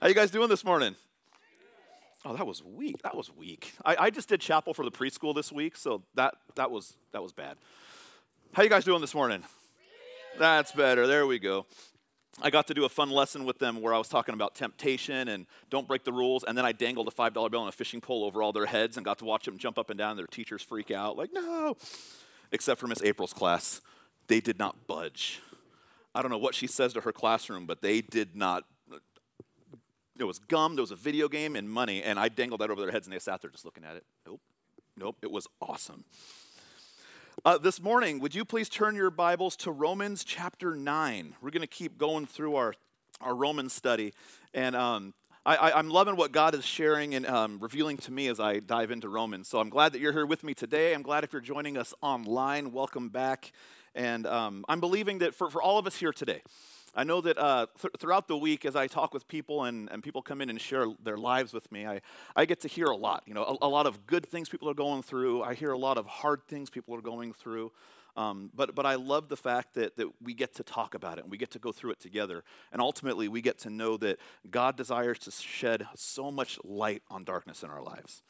How you guys doing this morning? Oh, that was weak. That was weak. I, I just did chapel for the preschool this week, so that that was that was bad. How you guys doing this morning? That's better. There we go. I got to do a fun lesson with them where I was talking about temptation and don't break the rules, and then I dangled a five dollar bill on a fishing pole over all their heads and got to watch them jump up and down. Their teachers freak out, like no, except for Miss April's class, they did not budge. I don't know what she says to her classroom, but they did not there was gum, there was a video game, and money, and I dangled that over their heads, and they sat there just looking at it. Nope, nope, it was awesome. Uh, this morning, would you please turn your Bibles to Romans chapter 9? We're going to keep going through our, our Romans study. And um, I, am loving what God is sharing and um, revealing to me as I dive into Romans. So I'm glad that you're here with me today. I'm glad if you're joining us online, welcome back. And um, I'm believing that for, for all of us here today, I know that uh, th- throughout the week, as I talk with people and, and people come in and share their lives with me, I, I get to hear a lot. You know, a, a lot of good things people are going through. I hear a lot of hard things people are going through. Um, but, but I love the fact that, that we get to talk about it and we get to go through it together. And ultimately, we get to know that God desires to shed so much light on darkness in our lives.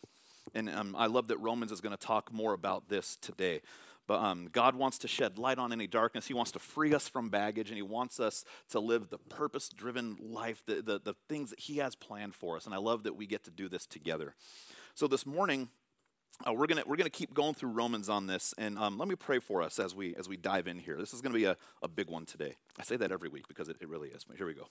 And um, I love that Romans is going to talk more about this today. But um, God wants to shed light on any darkness. He wants to free us from baggage, and He wants us to live the purpose driven life, the, the, the things that He has planned for us. And I love that we get to do this together. So this morning, uh, we're gonna we're gonna keep going through Romans on this, and um, let me pray for us as we as we dive in here. This is gonna be a, a big one today. I say that every week because it, it really is. But here we go.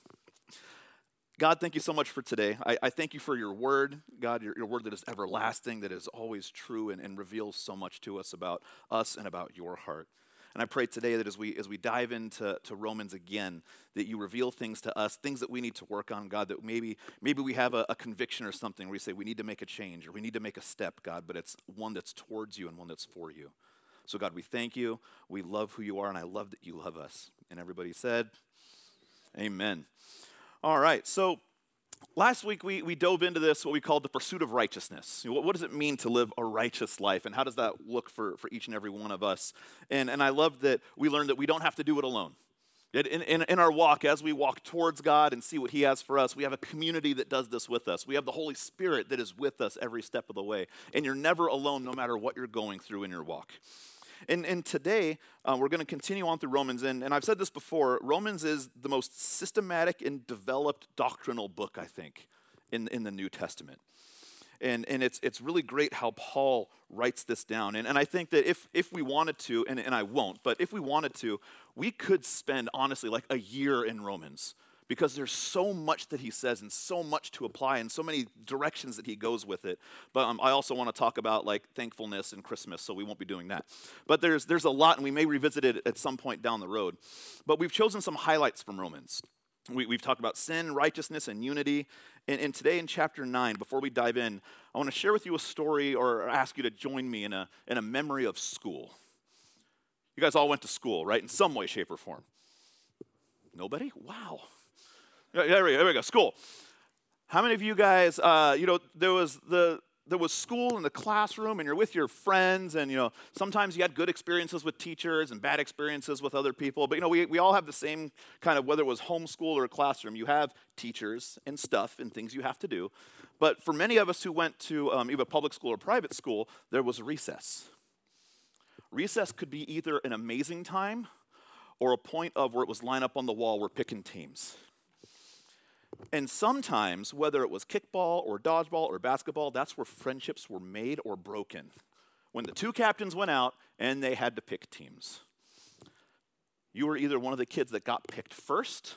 God, thank you so much for today. I, I thank you for your word, God, your, your, word that is everlasting, that is always true and, and reveals so much to us about us and about your heart. And I pray today that as we as we dive into to Romans again, that you reveal things to us, things that we need to work on, God, that maybe maybe we have a, a, conviction or something where we say we need to make a change or we need to make a step, God, but it's one that's towards you and one that's for you. So God, we thank you. We love who you are, and I love that you love us. And everybody said, Amen. All right, so last week we, we dove into this, what we called the pursuit of righteousness. What, what, does it mean to live a righteous life, and how does that look for, for each and every one of us? And, and I love that we learned that we don't have to do it alone. In, in, in, our walk, as we walk towards God and see what He has for us, we have a community that does this with us. We have the Holy Spirit that is with us every step of the way. And you're never alone no matter what you're going through in your walk. And, and today, uh, we're going to continue on through Romans. And, and I've said this before Romans is the most systematic and developed doctrinal book, I think, in, in the New Testament. And, and it's, it's really great how Paul writes this down. And, and I think that if, if we wanted to, and, and I won't, but if we wanted to, we could spend, honestly, like a year in Romans because there's so much that he says and so much to apply and so many directions that he goes with it. But um, I also want to talk about like thankfulness and Christmas, so we won't be doing that. But there's, there's a lot, and we may revisit it at some point down the road. But we've chosen some highlights from Romans. We, have talked about sin, righteousness, and unity. And, and, today in chapter 9, before we dive in, I want to share with you a story or ask you to join me in a, in a memory of school. You guys all went to school, right? In some way, shape, or form. Nobody? Wow. There we, go. School. How many of you guys, uh, you know, there was the there was school in the classroom and you're with your friends and you know sometimes you had good experiences with teachers and bad experiences with other people but you know we, we all have the same kind of whether it was homeschool or a classroom you have teachers and stuff and things you have to do but for many of us who went to um, either public school or private school there was recess recess could be either an amazing time or a point of where it was line up on the wall we're picking teams and sometimes, whether it was kickball or dodgeball or basketball, that's where friendships were made or broken. When the two captains went out and they had to pick teams. You were either one of the kids that got picked first,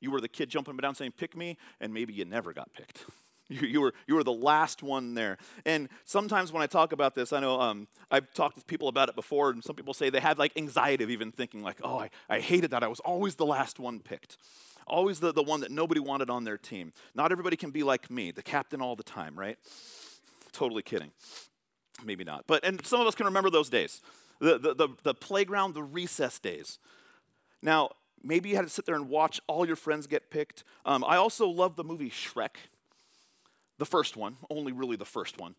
you were the kid jumping up and down saying, Pick me, and maybe you never got picked. You, you, were, you were the last one there. And sometimes when I talk about this, I know um, I've talked with people about it before, and some people say they have like anxiety of even thinking, like, oh, I, I hated that. I was always the last one picked always the, the one that nobody wanted on their team. Not everybody can be like me, the captain all the time, right? Totally kidding. Maybe not. But, and some of us can remember those days the, the, the, the playground, the recess days. Now, maybe you had to sit there and watch all your friends get picked. Um, I also love the movie Shrek, the first one, only really the first one.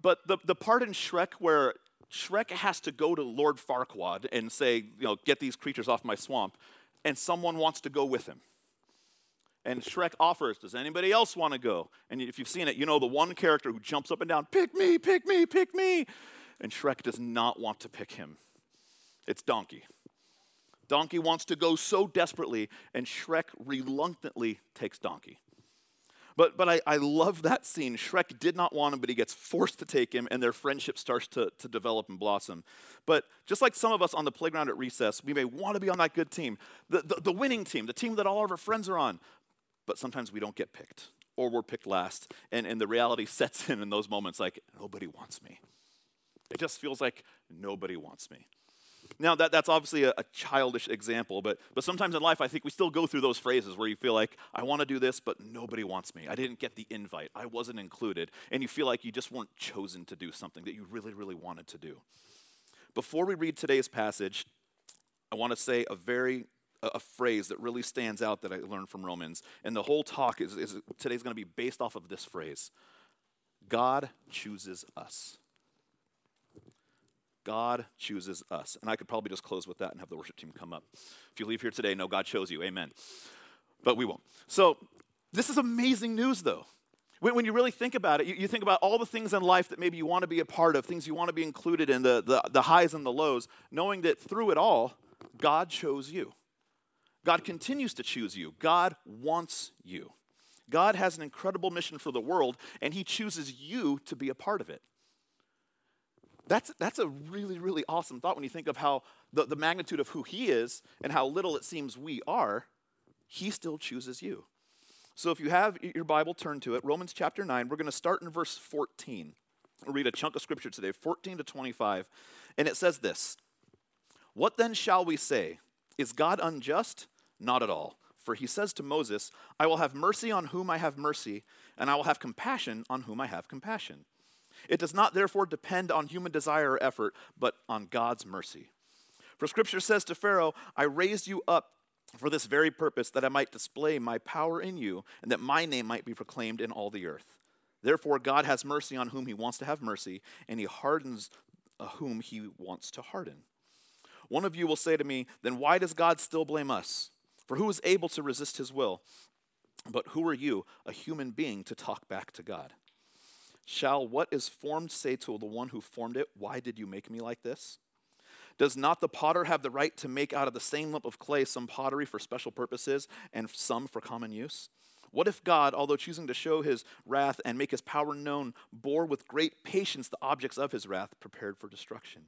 But the, the part in Shrek where Shrek has to go to Lord Farquaad and say, you know, get these creatures off my swamp and someone wants to go with him. And Shrek offers, Does anybody else want to go? And if you've seen it, you know the one character who jumps up and down, Pick me, pick me, pick me. And Shrek does not want to pick him. It's Donkey. Donkey wants to go so desperately, and Shrek reluctantly takes Donkey. But, but I, I love that scene. Shrek did not want him, but he gets forced to take him, and their friendship starts to, to develop and blossom. But just like some of us on the playground at recess, we may want to be on that good team, the, the, the winning team, the team that all of our friends are on. But sometimes we don't get picked, or we're picked last. And, and the reality sets in in those moments like, nobody wants me. It just feels like nobody wants me. Now, that, that's obviously a, a, childish example, but, but sometimes in life, I think we still go through those phrases where you feel like, I want to do this, but nobody wants me. I didn't get the invite. I wasn't included. And you feel like you just weren't chosen to do something that you really, really wanted to do. Before we read today's passage, I want to say a very a, phrase that really stands out that I learned from Romans. And the whole talk is, is today's going to be based off of this phrase God chooses us. God chooses us. And I could probably just close with that and have the worship team come up. If you leave here today, know God chose you. Amen. But we won't. So, this is amazing news, though. When, when you really think about it, you, you, think about all the things in life that maybe you want to be a part of, things you want to be included in, the, the, the highs and the lows, knowing that through it all, God chose you. God continues to choose you. God wants you. God has an incredible mission for the world, and He chooses you to be a part of it. That's, that's a really, really awesome thought when you think of how the, the magnitude of who he is and how little it seems we are, he still chooses you. So if you have your Bible, turn to it. Romans chapter 9, we're going to start in verse 14. We'll read a chunk of scripture today, 14 to 25. And it says this What then shall we say? Is God unjust? Not at all. For he says to Moses, I will have mercy on whom I have mercy, and I will have compassion on whom I have compassion. It does not therefore depend on human desire or effort, but on God's mercy. For scripture says to Pharaoh, I raised you up for this very purpose, that I might display my power in you, and that my name might be proclaimed in all the earth. Therefore, God has mercy on whom he wants to have mercy, and he hardens uh, whom he wants to harden. One of you will say to me, Then why does God still blame us? For who is able to resist his will? But who are you, a human being, to talk back to God? Shall what is formed say to the one who formed it, Why did you make me like this? Does not the potter have the right to make out of the same lump of clay some pottery for special purposes and some for common use? What if God, although choosing to show his wrath and make his power known, bore with great patience the objects of his wrath prepared for destruction?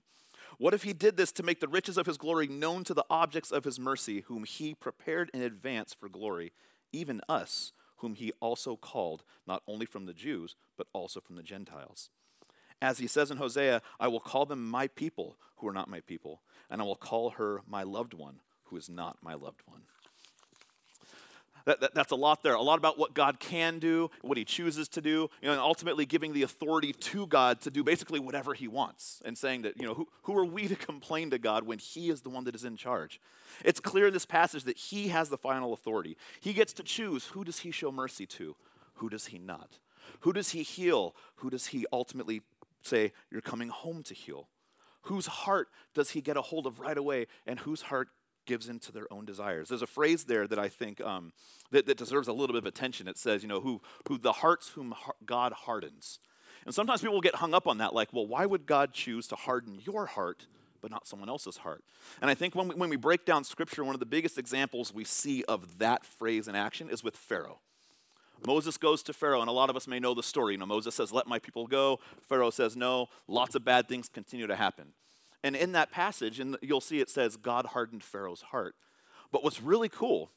What if he did this to make the riches of his glory known to the objects of his mercy, whom he prepared in advance for glory, even us? Whom he also called, not only from the Jews, but also from the Gentiles. As he says in Hosea, I will call them my people who are not my people, and I will call her my loved one who is not my loved one. That, that, that's a lot there. A lot about what God can do, what He chooses to do, you know, and ultimately giving the authority to God to do basically whatever He wants, and saying that, you know, who, who are we to complain to God when He is the one that is in charge? It's clear in this passage that He has the final authority. He gets to choose who does He show mercy to, who does He not? Who does He heal? Who does He ultimately say, You're coming home to heal? Whose heart does He get a hold of right away, and whose heart gives into their own desires. There's a phrase there that I think um, that, that, deserves a little bit of attention. It says, you know, who, who the hearts whom God hardens. And sometimes people get hung up on that, like, well, why would God choose to harden your heart but not someone else's heart? And I think when we, when we break down Scripture, one of the biggest examples we see of that phrase in action is with Pharaoh. Moses goes to Pharaoh, and a lot of us may know the story. You know, Moses says, Let my people go. Pharaoh says, No. Lots of bad things continue to happen. And in that passage, and you'll see it says God hardened Pharaoh's heart. But what's really cool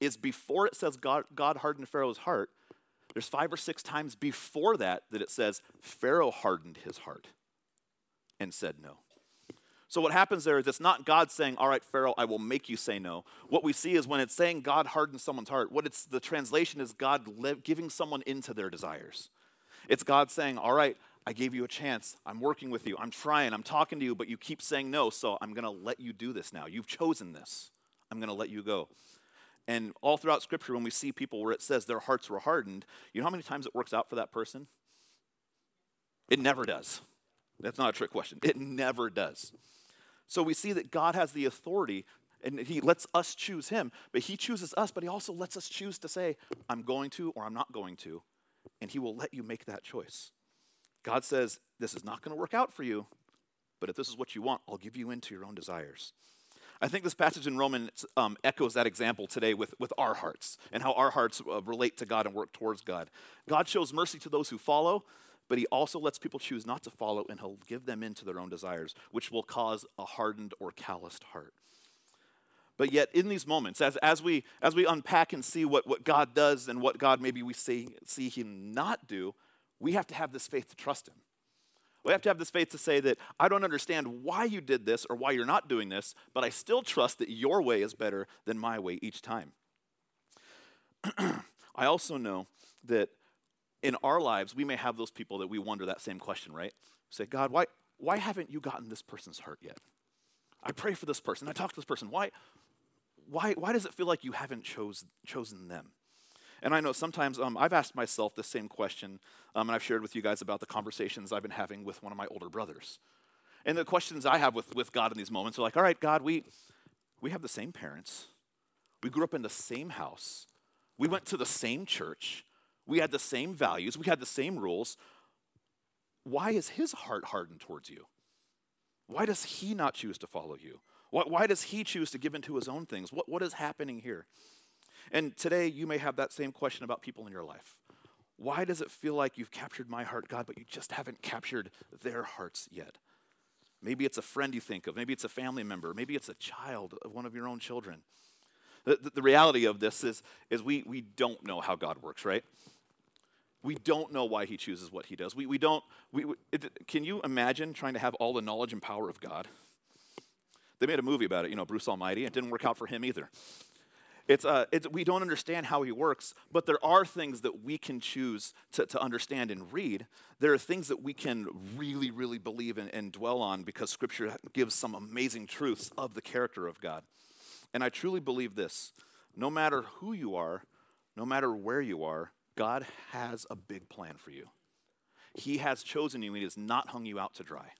is before it says God, God hardened Pharaoh's heart, there's five or six times before that that it says Pharaoh hardened his heart and said no. So what happens there is it's not God saying, "All right, Pharaoh, I will make you say no." What we see is when it's saying God hardened someone's heart, what it's the translation is God giving someone into their desires. It's God saying, "All right, I gave you a chance. I'm working with you. I'm trying. I'm talking to you, but you keep saying no. So I'm going to let you do this now. You've chosen this. I'm going to let you go. And all throughout Scripture, when we see people where it says their hearts were hardened, you know how many times it works out for that person? It never does. That's not a trick question. It never does. So we see that God has the authority and he lets us choose him, but he chooses us, but he also lets us choose to say, I'm going to or I'm not going to, and he will let you make that choice. God says, This is not going to work out for you, but if this is what you want, I'll give you into your own desires. I think this passage in Romans um, echoes that example today with, with our hearts and how our hearts uh, relate to God and work towards God. God shows mercy to those who follow, but he also lets people choose not to follow, and he'll give them into their own desires, which will cause a hardened or calloused heart. But yet, in these moments, as, as, we, as we unpack and see what, what God does and what God maybe we see, see him not do, we have to have this faith to trust him. We have to have this faith to say that I don't understand why you did this or why you're not doing this, but I still trust that your way is better than my way each time. I also know that in our lives, we may have those people that we wonder that same question, right? Say, God, why, why haven't you gotten this person's heart yet? I pray for this person. I talk to this person. Why, why, why does it feel like you haven't chose, chosen them? And I know sometimes um, I've asked myself the same question, um, and I've shared with you guys about the conversations I've been having with one of my older brothers. And the questions I have with, with God in these moments are like, all right, God, we, we have the same parents. We grew up in the same house. We went to the same church. We had the same values. We had the same rules. Why is his heart hardened towards you? Why does he not choose to follow you? Why, why does he choose to give into his own things? What, what is happening here? And today, you may have that same question about people in your life. Why does it feel like you've captured my heart, God, but you just haven't captured their hearts yet? Maybe it's a friend you think of. Maybe it's a family member. Maybe it's a child of one of your own children. The, the, the reality of this is, is we, we don't know how God works, right? We don't know why he chooses what he does. We, we don't, we, it, can you imagine trying to have all the knowledge and power of God? They made a movie about it, you know, Bruce Almighty. It didn't work out for him either. It's, uh, it's, we don't understand how he works, but there are things that we can choose to, to understand and read. There are things that we can really, really believe in and dwell on because Scripture gives some amazing truths of the character of God. And I truly believe this no matter who you are, no matter where you are, God has a big plan for you. He has chosen you, and He has not hung you out to dry.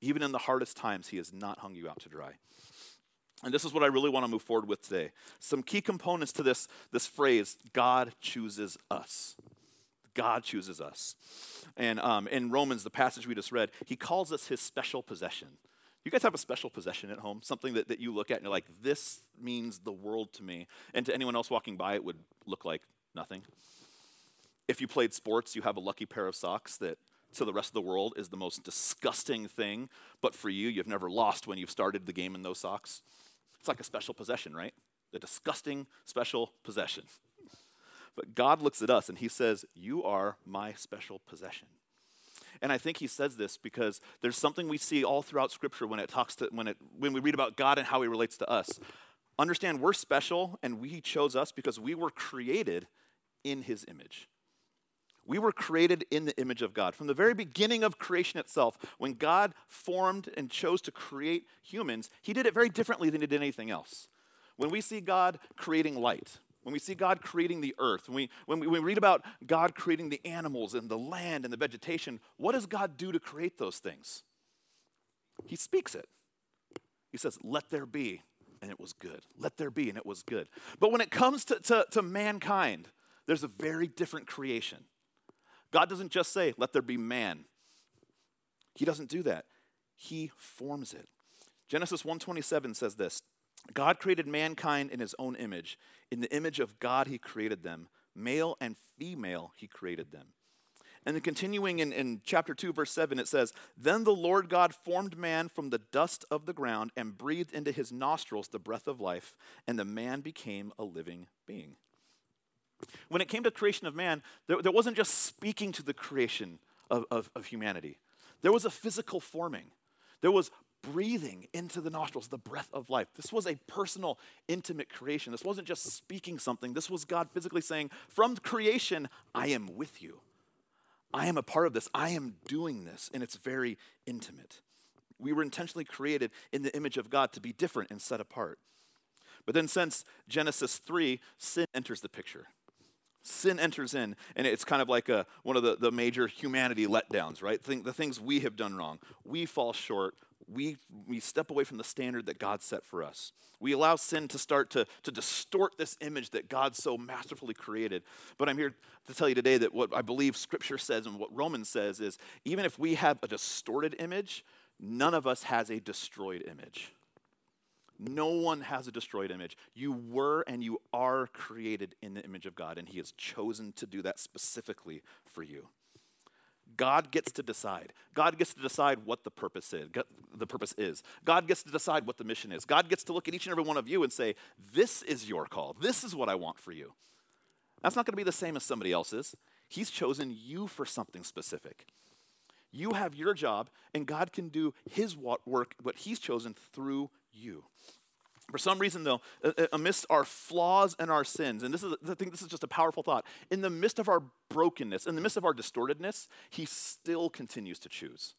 Even in the hardest times, He has not hung you out to dry. And this is what I really want to move forward with today. Some key components to this, this phrase God chooses us. God chooses us. And um, in Romans, the passage we just read, he calls us his special possession. You guys have a special possession at home? Something that, that you look at and you're like, this means the world to me. And to anyone else walking by, it would look like nothing. If you played sports, you have a lucky pair of socks that to the rest of the world is the most disgusting thing. But for you, you've never lost when you've started the game in those socks. It's like a special possession, right? A disgusting special possession. But God looks at us and he says, You are my special possession. And I think he says this because there's something we see all throughout Scripture when it talks to when it when we read about God and how he relates to us. Understand we're special and we chose us because we were created in his image. We were created in the image of God. From the very beginning of creation itself, when God formed and chose to create humans, he did it very differently than he did anything else. When we see God creating light, when we see God creating the earth, when we, when we, when we read about God creating the animals and the land and the vegetation, what does God do to create those things? He speaks it. He says, Let there be, and it was good. Let there be, and it was good. But when it comes to, to, to mankind, there's a very different creation. God doesn't just say, let there be man. He doesn't do that. He forms it. Genesis 1:27 says this, God created mankind in his own image. In the image of God he created them. Male and female he created them. And then continuing in, in chapter 2, verse 7, it says, Then the Lord God formed man from the dust of the ground and breathed into his nostrils the breath of life, and the man became a living being. When it came to creation of man, there, there wasn't just speaking to the creation of, of, of humanity, there was a physical forming. There was breathing into the nostrils, the breath of life. This was a personal, intimate creation. This wasn't just speaking something. This was God physically saying, From creation, I am with you. I am a part of this. I am doing this. And it's very intimate. We were intentionally created in the image of God to be different and set apart. But then, since Genesis 3, sin enters the picture. Sin enters in, and it's kind of like a, one of the, the major humanity letdowns, right? the things we have done wrong. We fall short. we, we step away from the standard that God set for us. We allow sin to start to, to distort this image that God so masterfully created. But I'm here to tell you today that what I believe Scripture says and what Romans says is even if we have a distorted image, none of us has a destroyed image. No one has a destroyed image. You were and you are created in the image of God, and He has chosen to do that specifically for you. God gets to decide. God gets to decide what the purpose is. The purpose is. God gets to decide what the mission is. God gets to look at each and every one of you and say, "This is your call. This is what I want for you." That's not going to be the same as somebody else's. He's chosen you for something specific. You have your job, and God can do His work, what He's chosen through you. For some reason, though, amidst our flaws and our sins, and this is, I think this is just a powerful thought, in the midst of our brokenness, in the midst of our distortedness, He still continues to choose.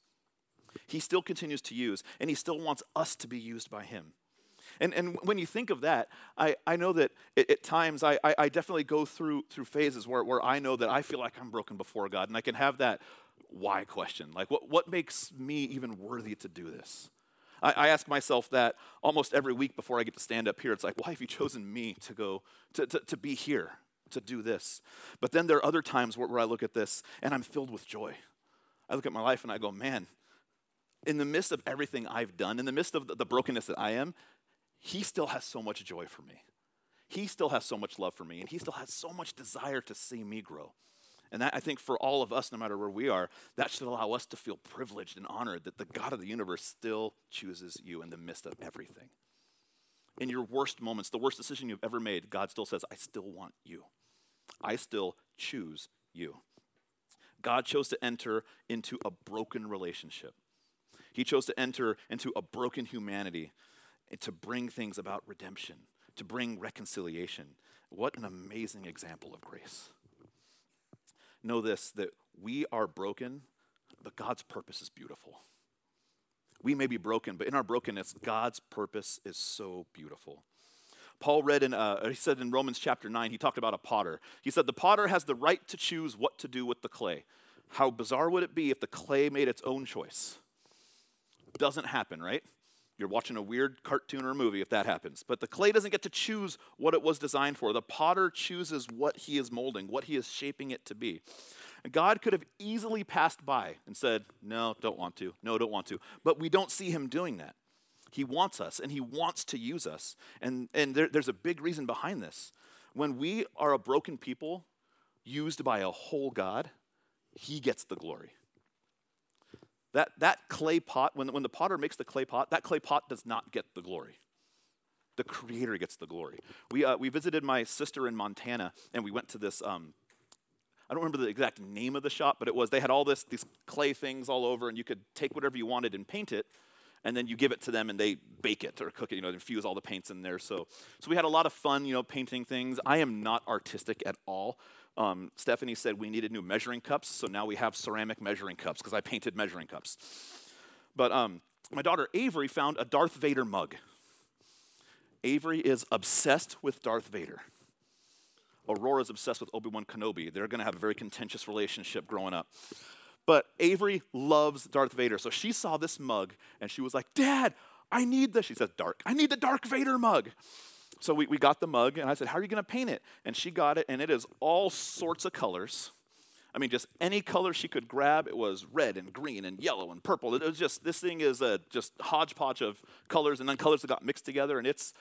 He still continues to use, and He still wants us to be used by Him. And, and when you think of that, I, I know that at, at times I, I, I definitely go through, through phases where, where I know that I feel like I'm broken before God, and I can have that why question. Like, what, what makes me even worthy to do this? I, I, ask myself that almost every week before I get to stand up here. It's like, why have you chosen me to go, to, to, to be here, to do this? But then there are other times where, where I look at this and I'm filled with joy. I look at my life and I go, man, in the midst of everything I've done, in the midst of the, the brokenness that I am, he still has so much joy for me. He still has so much love for me, and he still has so much desire to see me grow. And that, I think, for all of us, no matter where we are, that should allow us to feel privileged and honored that the God of the universe still chooses you in the midst of everything. In your worst moments, the worst decision you've ever made, God still says, I still want you. I still choose you. God chose to enter into a broken relationship. He chose to enter into a broken humanity to bring things about redemption, to bring reconciliation. What an amazing example of grace know this that we are broken, but God's purpose is beautiful. We may be broken, but in our brokenness, God's purpose is so beautiful. Paul read in, uh, he said in Romans chapter 9, he talked about a potter. He said, The potter has the right to choose what to do with the clay. How bizarre would it be if the clay made its own choice? Doesn't happen, right? You're watching a weird cartoon or movie if that happens. But the clay doesn't get to choose what it was designed for. The potter chooses what he is molding, what he is shaping it to be. And God could have easily passed by and said, No, don't want to. No, don't want to. But we don't see him doing that. He wants us and he wants to use us. And, and there, there's a big reason behind this. When we are a broken people used by a whole God, he gets the glory. That, that clay pot, when, when the potter makes the clay pot, that clay pot does not get the glory. The creator gets the glory. We, uh, we visited my sister in Montana, and we went to this, um, I don't remember the exact name of the shop, but it was, they had all this, these clay things all over, and you could take whatever you wanted and paint it, and then you give it to them and they bake it or cook it, you know, infuse all the paints in there. So, so we had a lot of fun, you know, painting things. I am not artistic at all. Um, Stephanie said we needed new measuring cups, so now we have ceramic measuring cups because I painted measuring cups. But um, my daughter Avery found a Darth Vader mug. Avery is obsessed with Darth Vader. Aurora is obsessed with Obi Wan Kenobi. They're going to have a very contentious relationship growing up. But Avery loves Darth Vader. So she saw this mug and she was like, Dad, I need this. She says, Dark. I need the Dark Vader mug. So we, we got the mug, and I said, How are you going to paint it? And she got it, and it is all sorts of colors. I mean, just any color she could grab. It was red and green and yellow and purple. It was just, this thing is a just hodgepodge of colors and then colors that got mixed together, and it's,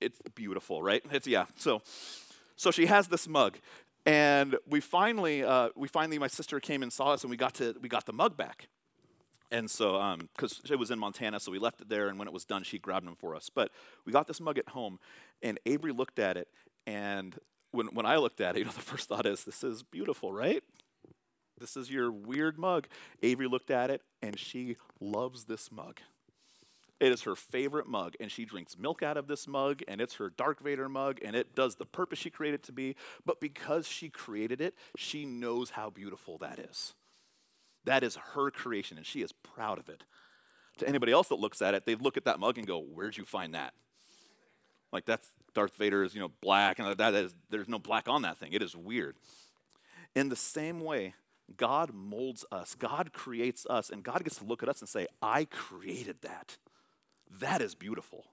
it's beautiful, right? It's, yeah. So, so she has this mug, and we finally, uh, we finally, my sister came and saw us, and we got to, we got the mug back. And so, because um, it was in Montana, so we left it there, and when it was done, she grabbed them for us. But we got this mug at home, and Avery looked at it, and when, when I looked at it, you know, the first thought is, this is beautiful, right? This is your weird mug. Avery looked at it, and she loves this mug. It is her favorite mug, and she drinks milk out of this mug, and it's her Dark Vader mug, and it does the purpose she created it to be. But because she created it, she knows how beautiful that is. That is her creation, and she is proud of it. To anybody else that looks at it, they look at that mug and go, Where'd you find that? Like, that's Darth Vader is, you know, black, and that is, there's no black on that thing. It is weird. In the same way, God molds us, God creates us, and God gets to look at us and say, I created that. That is beautiful.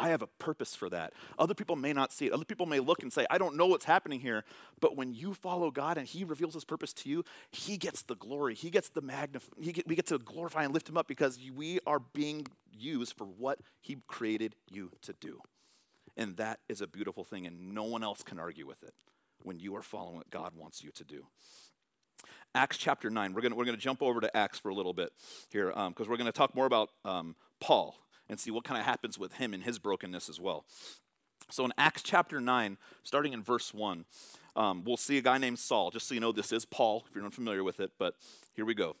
I have a purpose for that. Other people may not see it. Other people may look and say, I don't know what's happening here. But when you follow God and He reveals His purpose to you, He gets the glory. He gets the magnify. Get, we get to glorify and lift Him up because we are being used for what He created you to do. And that is a beautiful thing, and no one else can argue with it when you are following what God wants you to do. Acts chapter 9. We're going we're gonna jump over to Acts for a little bit here because um, we're going to talk more about um, Paul and see what kind of happens with him and his brokenness as well. So in Acts chapter 9, starting in verse 1, um, we'll see a guy named Saul. Just so you know, this is Paul, if you're not familiar with it, but here we go.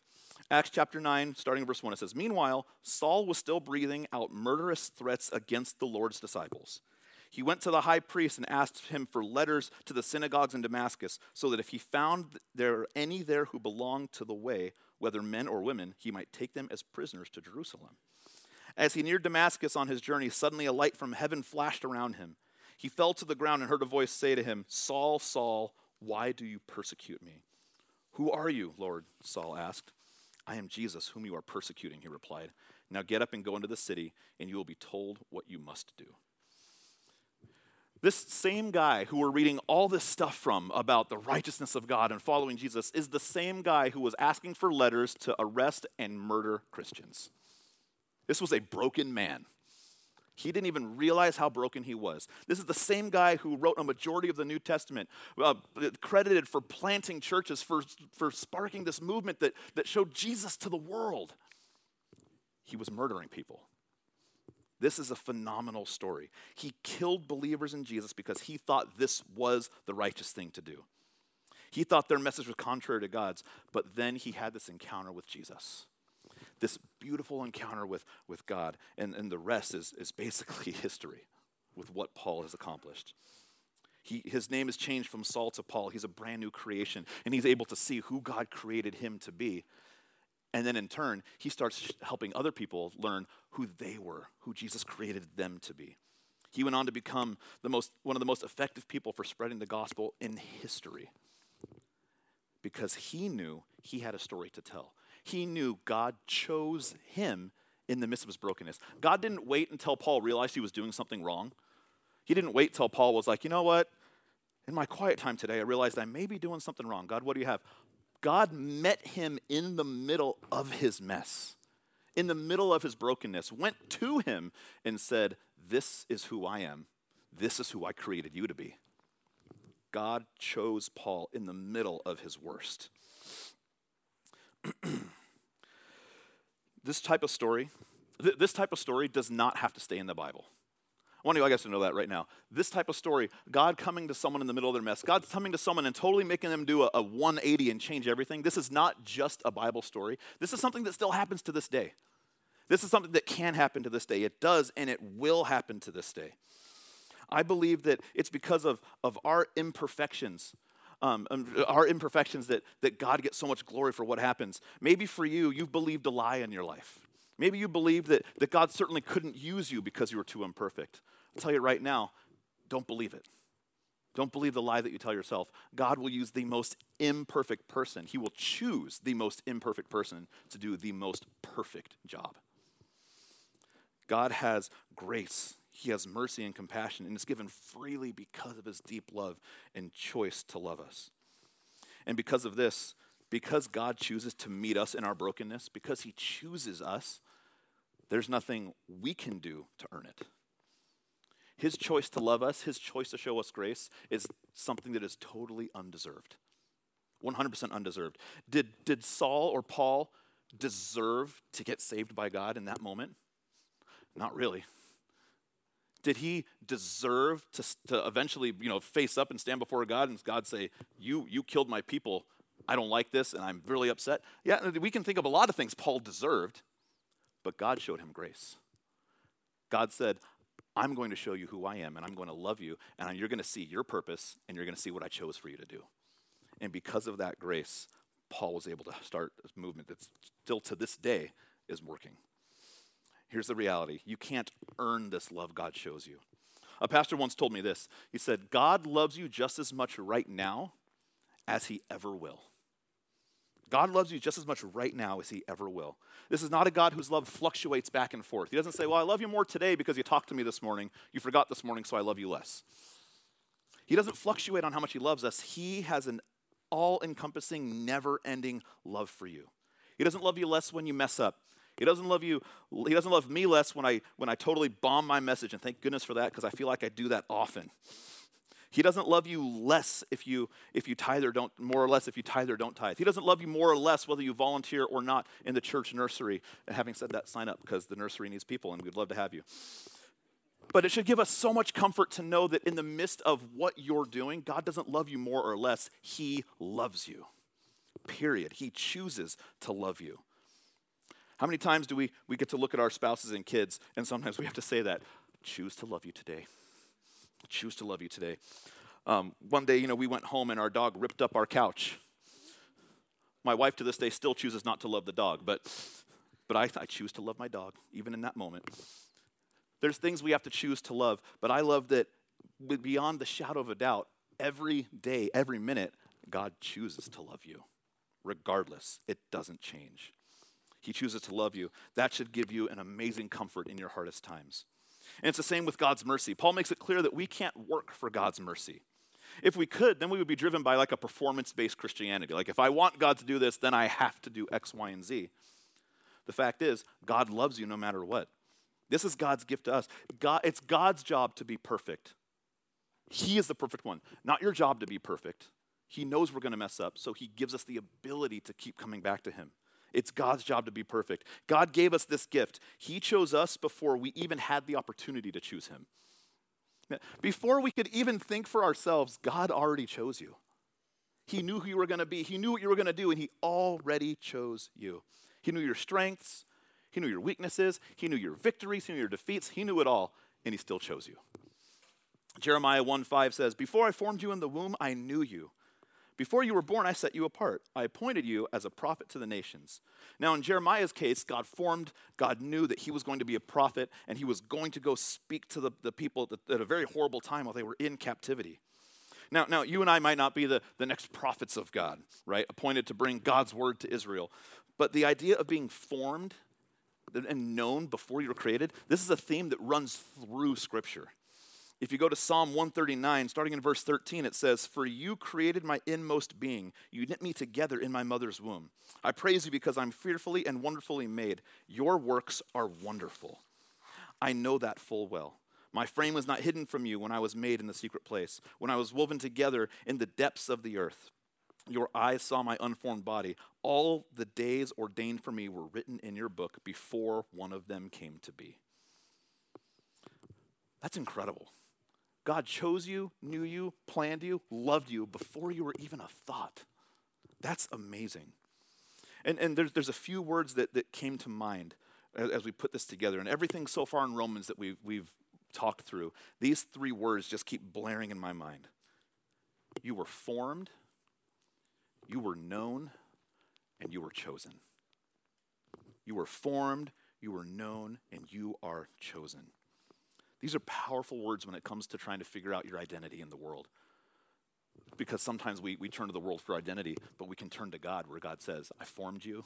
Acts chapter 9, starting in verse 1, it says, Meanwhile, Saul was still breathing out murderous threats against the Lord's disciples. He went to the high priest and asked him for letters to the synagogues in Damascus, so that if he found there any there who belonged to the way, whether men or women, he might take them as prisoners to Jerusalem. As he neared Damascus on his journey, suddenly a light from heaven flashed around him. He fell to the ground and heard a voice say to him, Saul, Saul, why do you persecute me? Who are you, Lord? Saul asked. I am Jesus, whom you are persecuting, he replied. Now get up and go into the city, and you will be told what you must do. This same guy who we're reading all this stuff from about the righteousness of God and following Jesus is the same guy who was asking for letters to arrest and murder Christians. This was a broken man. He didn't even realize how broken he was. This is the same guy who wrote a majority of the New Testament, uh, credited for planting churches, for, for sparking this movement that, that showed Jesus to the world. He was murdering people. This is a phenomenal story. He killed believers in Jesus because he thought this was the righteous thing to do. He thought their message was contrary to God's, but then he had this encounter with Jesus this beautiful encounter with, with God, and, and the rest is, is basically history with what Paul has accomplished. He, his name is changed from Saul to Paul. He's a brand new creation, and he's able to see who God created him to be. And then in turn, he starts helping other people learn who they were, who Jesus created them to be. He went on to become the most, one of the most effective people for spreading the gospel in history because he knew he had a story to tell he knew God chose him in the midst of his brokenness. God didn't wait until Paul realized he was doing something wrong. He didn't wait till Paul was like, you know what? In my quiet time today, I realized I may be doing something wrong. God, what do you have? God met him in the middle of his mess, in the middle of his brokenness, went to him and said, This is who I am. This is who I created you to be. God chose Paul in the middle of his worst. this type of story, th- this type of story does not have to stay in the Bible. I want you guys to know that right now. This type of story, God coming to someone in the middle of their mess, God coming to someone and totally making them do a, a 180 and change everything. This is not just a Bible story. This is something that still happens to this day. This is something that can happen to this day. It does, and it will happen to this day. I believe that it's because of, of our imperfections um, our imperfections that, that God gets so much glory for what happens. Maybe for you, you've believed a lie in your life. Maybe you believe that, that God certainly couldn't use you because you were too imperfect. I'll tell you right now, don't believe it. Don't believe the lie that you tell yourself. God will use the most imperfect person. He will choose the most imperfect person to do the most perfect job. God has grace he has mercy and compassion, and it's given freely because of his deep love and choice to love us. And because of this, because God chooses to meet us in our brokenness, because he chooses us, there's nothing we can do to earn it. His choice to love us, his choice to show us grace, is something that is totally undeserved. 100% undeserved. Did, did Saul or Paul deserve to get saved by God in that moment? Not really. Did he deserve to, to eventually, you know, face up and stand before God and God say, you, you killed my people. I don't like this and I'm really upset? Yeah, we can think of a lot of things Paul deserved, but God showed him grace. God said, I'm going to show you who I am and I'm going to love you and you're going to see your purpose and you're going to see what I chose for you to do. And because of that grace, Paul was able to start a movement that still to this day is working. Here's the reality you can't earn this love God shows you. A pastor once told me this. He said, God loves you just as much right now as he ever will. God loves you just as much right now as he ever will. This is not a God whose love fluctuates back and forth. He doesn't say, Well, I love you more today because you talked to me this morning. You forgot this morning, so I love you less. He doesn't fluctuate on how much he loves us. He has an all encompassing, never ending love for you. He doesn't love you less when you mess up. He doesn't love you, he doesn't love me less when I when I totally bomb my message, and thank goodness for that, because I feel like I do that often. He doesn't love you less if you if you tithe or don't more or less if you tithe or don't tithe. He doesn't love you more or less whether you volunteer or not in the church nursery. And having said that, sign up because the nursery needs people and we'd love to have you. But it should give us so much comfort to know that in the midst of what you're doing, God doesn't love you more or less. He loves you. Period. He chooses to love you. How many times do we, we get to look at our spouses and kids, and sometimes we have to say that? Choose to love you today choose to love you today. Um, one day, you know, we went home and our dog ripped up our couch. My wife to this day still chooses not to love the dog, but, but I, I choose to love my dog, even in that moment. There's things we have to choose to love, but I love that beyond the shadow of a doubt, every day, every minute, God chooses to love you. Regardless, it doesn't change. He chooses to love you. That should give you an amazing comfort in your hardest times. And it's the same with God's mercy. Paul makes it clear that we can't work for God's mercy. If we could, then we would be driven by like a performance based Christianity. Like, if I want God to do this, then I have to do X, Y, and Z. The fact is, God loves you no matter what. This is God's gift to us. God, it's God's job to be perfect. He is the perfect one, not your job to be perfect. He knows we're going to mess up, so He gives us the ability to keep coming back to Him. It's God's job to be perfect. God gave us this gift. He chose us before we even had the opportunity to choose Him. Before we could even think for ourselves, God already chose you. He knew who you were going to be, He knew what you were going to do, and He already chose you. He knew your strengths, He knew your weaknesses, He knew your victories, He knew your defeats, He knew it all, and He still chose you. Jeremiah 1 5 says, Before I formed you in the womb, I knew you. Before you were born, I set you apart. I appointed you as a prophet to the nations. Now, in Jeremiah's case, God formed, God knew that he was going to be a prophet, and he was going to go speak to the, the people at, a very horrible time while they were in captivity. Now, now, you and I might not be the, the next prophets of God, right? Appointed to bring God's word to Israel. But the idea of being formed and known before you were created, this is a theme that runs through Scripture. If you go to Psalm 139, starting in verse 13, it says, For you created my inmost being. You knit me together in my mother's womb. I praise you because I'm fearfully and wonderfully made. Your works are wonderful. I know that full well. My frame was not hidden from you when I was made in the secret place, when I was woven together in the depths of the earth. Your eyes saw my unformed body. All the days ordained for me were written in your book before one of them came to be. That's incredible. God chose you, knew you, planned you, loved you before you were even a thought. That's amazing. And, and there's, there's a few words that, that came to mind as, we put this together. And everything so far in Romans that we've, we've talked through, these three words just keep blaring in my mind. You were formed, you were known, and you were chosen. You were formed, you were known, and you are chosen. These are powerful words when it comes to trying to figure out your identity in the world. Because sometimes we, we turn to the world for identity, but we can turn to God where God says, I formed you,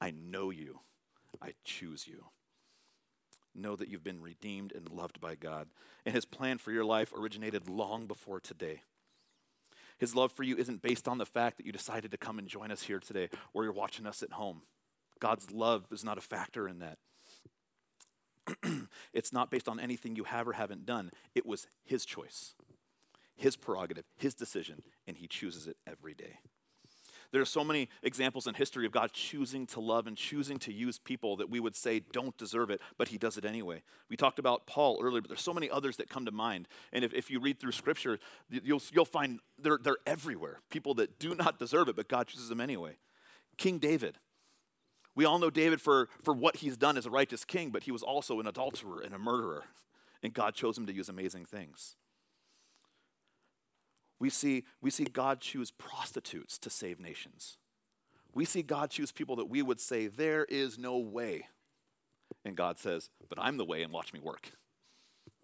I know you, I choose you. Know that you've been redeemed and loved by God. And His plan for your life originated long before today. His love for you isn't based on the fact that you decided to come and join us here today or you're watching us at home. God's love is not a factor in that. it's not based on anything you have or haven't done. It was His choice, His prerogative, His decision, and He chooses it every day. There are so many examples in history of God choosing to love and choosing to use people that we would say don't deserve it, but He does it anyway. We talked about Paul earlier, but there's so many others that come to mind. And if, if you read through Scripture, you'll, you'll find they're, they're everywhere. People that do not deserve it, but God chooses them anyway. King David, we all know David for, for what he's done as a righteous king, but he was also an adulterer and a murderer, and God chose him to use amazing things. We see, we see God choose prostitutes to save nations. We see God choose people that we would say, there is no way. And God says, but I'm the way and watch me work.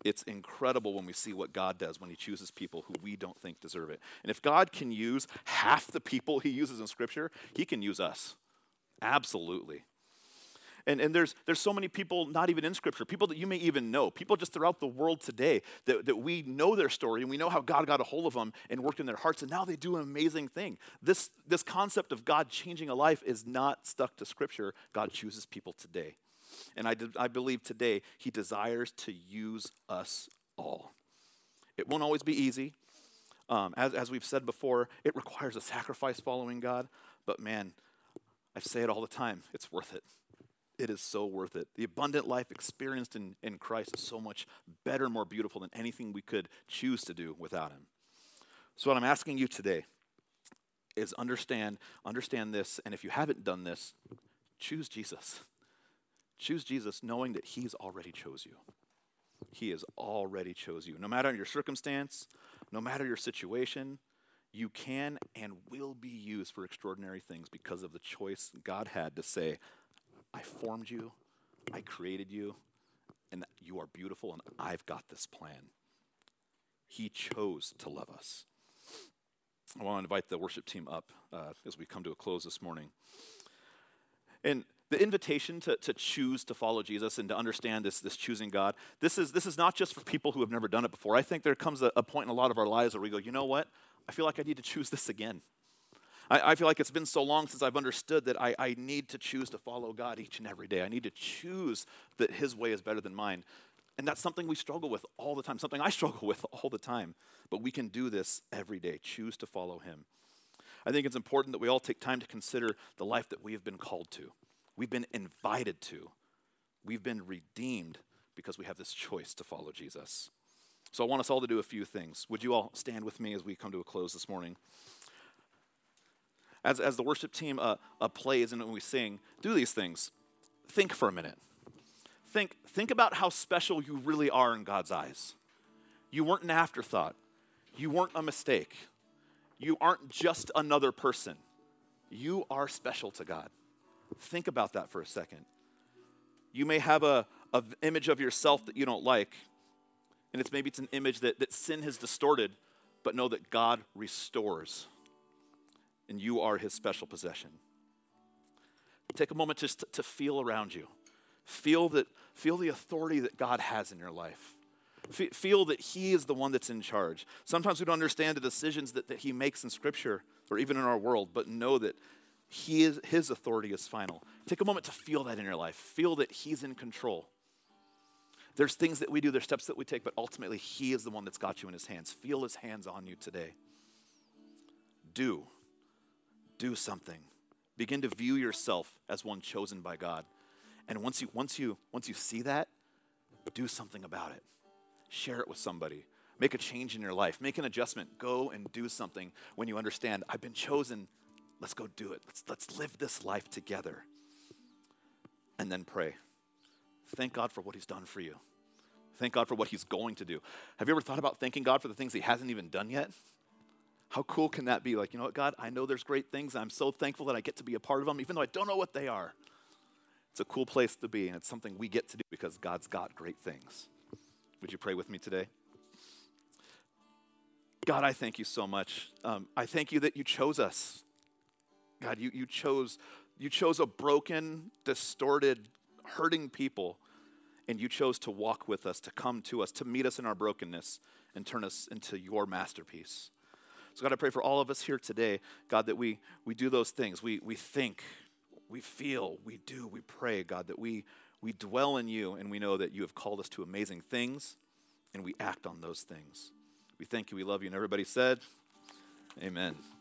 it's incredible when we see what God does when He chooses people who we don't think deserve it. And if God can use half the people He uses in Scripture, He can use us. Absolutely. And, and there's, there's so many people not even in Scripture, people that you may even know, people just throughout the world today that, that we know their story and we know how God got a hold of them and worked in their hearts, and now they do an amazing thing. This, this concept of God changing a life is not stuck to Scripture. God chooses people today. And I, I believe today He desires to use us all. It won't always be easy. Um, as, as we've said before, it requires a sacrifice following God, but man, I say it all the time, it's worth it. It is so worth it. The abundant life experienced in, in Christ is so much better, more beautiful than anything we could choose to do without Him. So, what I'm asking you today is understand, understand this, and if you haven't done this, choose Jesus. Choose Jesus knowing that He's already chose you. He has already chose you. No matter your circumstance, no matter your situation, you can and will be used for extraordinary things because of the choice God had to say, I formed you, I created you, and you are beautiful, and I've got this plan. He chose to love us. I want to invite the worship team up uh, as we come to a close this morning. And the invitation to, to choose to follow Jesus and to understand this, this choosing God, this is, this is not just for people who have never done it before. I think there comes a, a point in a lot of our lives where we go, you know what? I feel like I need to choose this again. I, I feel like it's been so long since I've understood that I, I need to choose to follow God each and every day. I need to choose that His way is better than mine. And that's something we struggle with all the time, something I struggle with all the time. But we can do this every day. Choose to follow Him. I think it's important that we all take time to consider the life that we have been called to, we've been invited to, we've been redeemed because we have this choice to follow Jesus. So I want us all to do a few things. Would you all stand with me as we come to a close this morning? as, as the worship team uh, uh, plays and when we sing, do these things. Think for a minute. Think, think about how special you really are in God's eyes. You weren't an afterthought, you weren't a mistake, you aren't just another person. You are special to God. Think about that for a second. You may have a, a image of yourself that you don't like, and it's maybe it's an image that, that sin has distorted, but know that God restores and you are his special possession. Take a moment just to, to feel around you. Feel, that, feel the authority that God has in your life. Feel that He is the one that's in charge. Sometimes we don't understand the decisions that, that He makes in Scripture or even in our world, but know that he is, His authority is final. Take a moment to feel that in your life. Feel that He's in control. There's things that we do, there's steps that we take, but ultimately He is the one that's got you in His hands. Feel His hands on you today. Do do something. Begin to view yourself as one chosen by God. And once you, once you, once you see that, do something about it. Share it with somebody. Make a change in your life. Make an adjustment. Go and do something when you understand, I've been chosen. Let's go do it. Let's, let's live this life together. And then pray. Thank God for what He's done for you. Thank God for what He's going to do. Have you ever thought about thanking God for the things He hasn't even done yet? How cool can that be? Like, you know what, God, I know there's great things. I'm so thankful that I get to be a part of them, even though I don't know what they are. It's a cool place to be, and it's something we get to do because God's got great things. Would you pray with me today? God, I thank you so much. Um, I thank you that you chose us. God, you, you chose you chose a broken, distorted, hurting people, and you chose to walk with us, to come to us, to meet us in our brokenness, and turn us into your masterpiece. So, God, I pray for all of us here today, God, that we, we do those things. We, we think, we feel, we do, we pray, God, that we, we dwell in you and we know that you have called us to amazing things and we act on those things. We thank you, we love you. And everybody said, Amen.